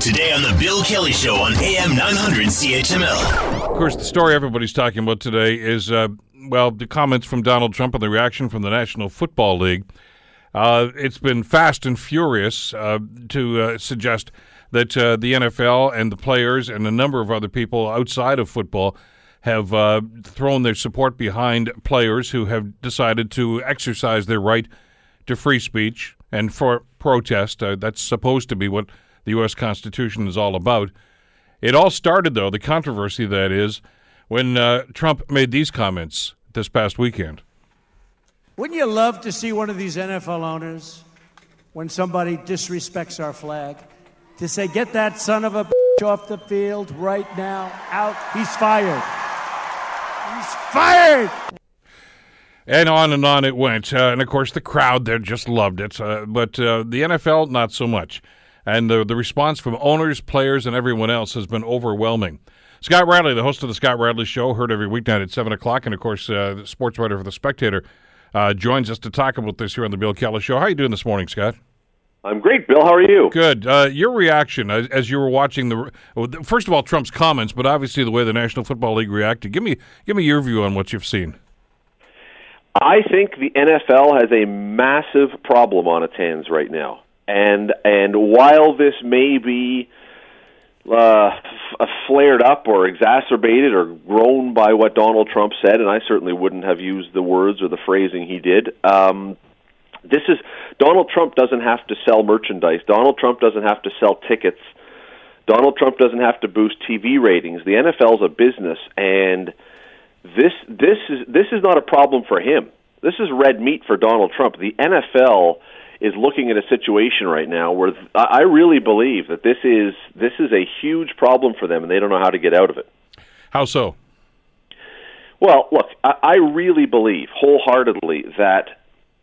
Today on The Bill Kelly Show on AM 900 CHML. Of course, the story everybody's talking about today is, uh, well, the comments from Donald Trump and the reaction from the National Football League. Uh, it's been fast and furious uh, to uh, suggest that uh, the NFL and the players and a number of other people outside of football have uh, thrown their support behind players who have decided to exercise their right to free speech and for protest. That's supposed to be what the U.S. Constitution is all about. It all started, though, the controversy that is, when uh, Trump made these comments this past weekend. Wouldn't you love to see one of these NFL owners, when somebody disrespects our flag, to say, get that son of a bitch off the field right now, out, he's fired. He's fired! And on and on it went. Uh, and of course, the crowd there just loved it. Uh, but uh, the NFL, not so much. And the, the response from owners, players, and everyone else has been overwhelming. Scott Radley, the host of the Scott Radley Show, heard every weeknight at 7 o'clock. And of course, uh, the sports writer for The Spectator, uh, joins us to talk about this here on the Bill Kelly Show. How are you doing this morning, Scott? I'm great, Bill. How are you? Good. Uh, your reaction as, as, you were watching the first of all Trump's comments, but obviously the way the National Football League reacted. Give me give me your view on what you've seen. I think the NFL has a massive problem on its hands right now, and and while this may be uh, f- flared up or exacerbated or grown by what Donald Trump said, and I certainly wouldn't have used the words or the phrasing he did. Um, this is Donald Trump doesn't have to sell merchandise. Donald Trump doesn't have to sell tickets. Donald Trump doesn't have to boost TV ratings. The NFL's a business, and this this is this is not a problem for him. This is red meat for Donald Trump. The NFL is looking at a situation right now where I really believe that this is this is a huge problem for them, and they don't know how to get out of it. How so? Well, look, I, I really believe wholeheartedly that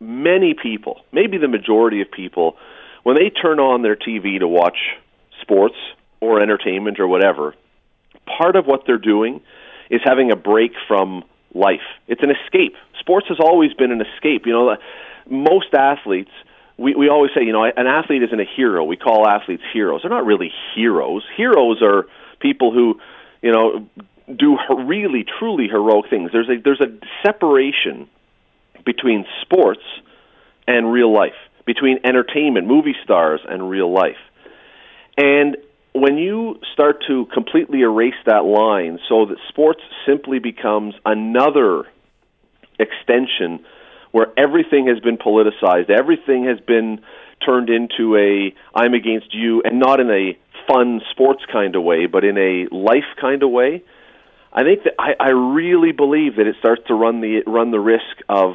many people, maybe the majority of people, when they turn on their TV to watch sports or entertainment or whatever, part of what they're doing is having a break from life. It's an escape. Sports has always been an escape. You know, most athletes, we, we always say, you know, an athlete isn't a hero. We call athletes heroes. They're not really heroes. Heroes are people who, you know, do really, truly heroic things. There's a there's a separation between sports and real life, between entertainment, movie stars, and real life. And when you start to completely erase that line so that sports simply becomes another extension where everything has been politicized, everything has been turned into a I'm against you and not in a fun sports kind of way, but in a life kind of way. I think that I, I really believe that it starts to run the run the risk of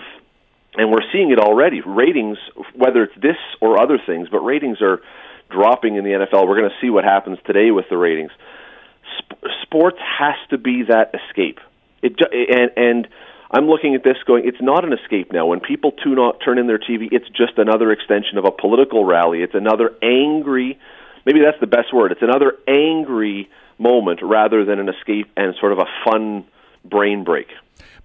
and we're seeing it already. Ratings, whether it's this or other things, but ratings are dropping in the NFL. We're going to see what happens today with the ratings. Sp- sports has to be that escape. It and and I'm looking at this going. It's not an escape now. When people tune out, turn in their TV, it's just another extension of a political rally. It's another angry. Maybe that's the best word. It's another angry moment rather than an escape and sort of a fun brain break.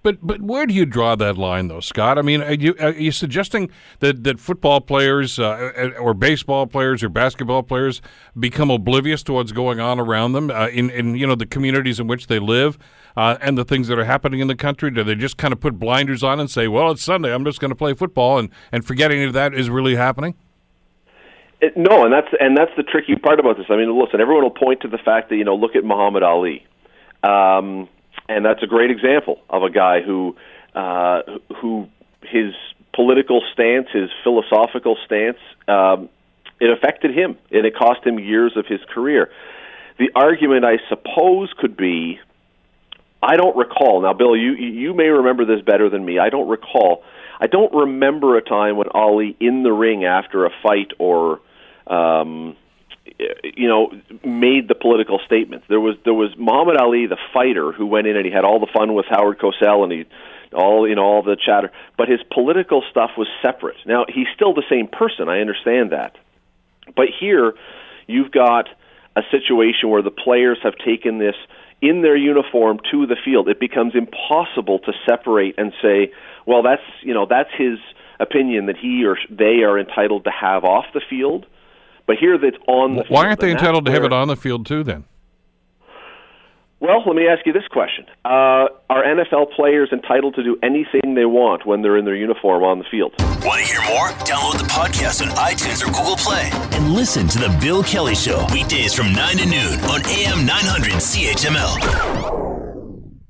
But but where do you draw that line, though, Scott? I mean, are you, are you suggesting that, that football players uh, or baseball players or basketball players become oblivious to what's going on around them uh, in, in you know the communities in which they live uh, and the things that are happening in the country? Do they just kind of put blinders on and say, "Well, it's Sunday, I'm just going to play football," and and forget any of that is really happening? It, no, and that's and that's the tricky part about this. I mean, listen, everyone will point to the fact that you know, look at Muhammad Ali. Um, and that's a great example of a guy who uh, who his political stance, his philosophical stance, um, it affected him, and it cost him years of his career. The argument, I suppose, could be, I don't recall. Now, Bill, you you may remember this better than me. I don't recall. I don't remember a time when Ali in the ring after a fight or um, you know, made the political statements. There was there was Muhammad Ali, the fighter, who went in and he had all the fun with Howard Cosell and he all you know all the chatter, but his political stuff was separate. Now he's still the same person. I understand that, but here you've got a situation where the players have taken this in their uniform to the field. It becomes impossible to separate and say, well, that's you know that's his opinion that he or they are entitled to have off the field But here that's on the field. Why aren't they and entitled to have it on the field too? Then Well, let me ask you this question: uh, Are NFL players entitled to do anything they want when they're in their uniform on the field? Want to hear more? Download the podcast on iTunes or Google Play and listen to The Bill Kelly Show weekdays from 9 to noon on AM 900 CHML.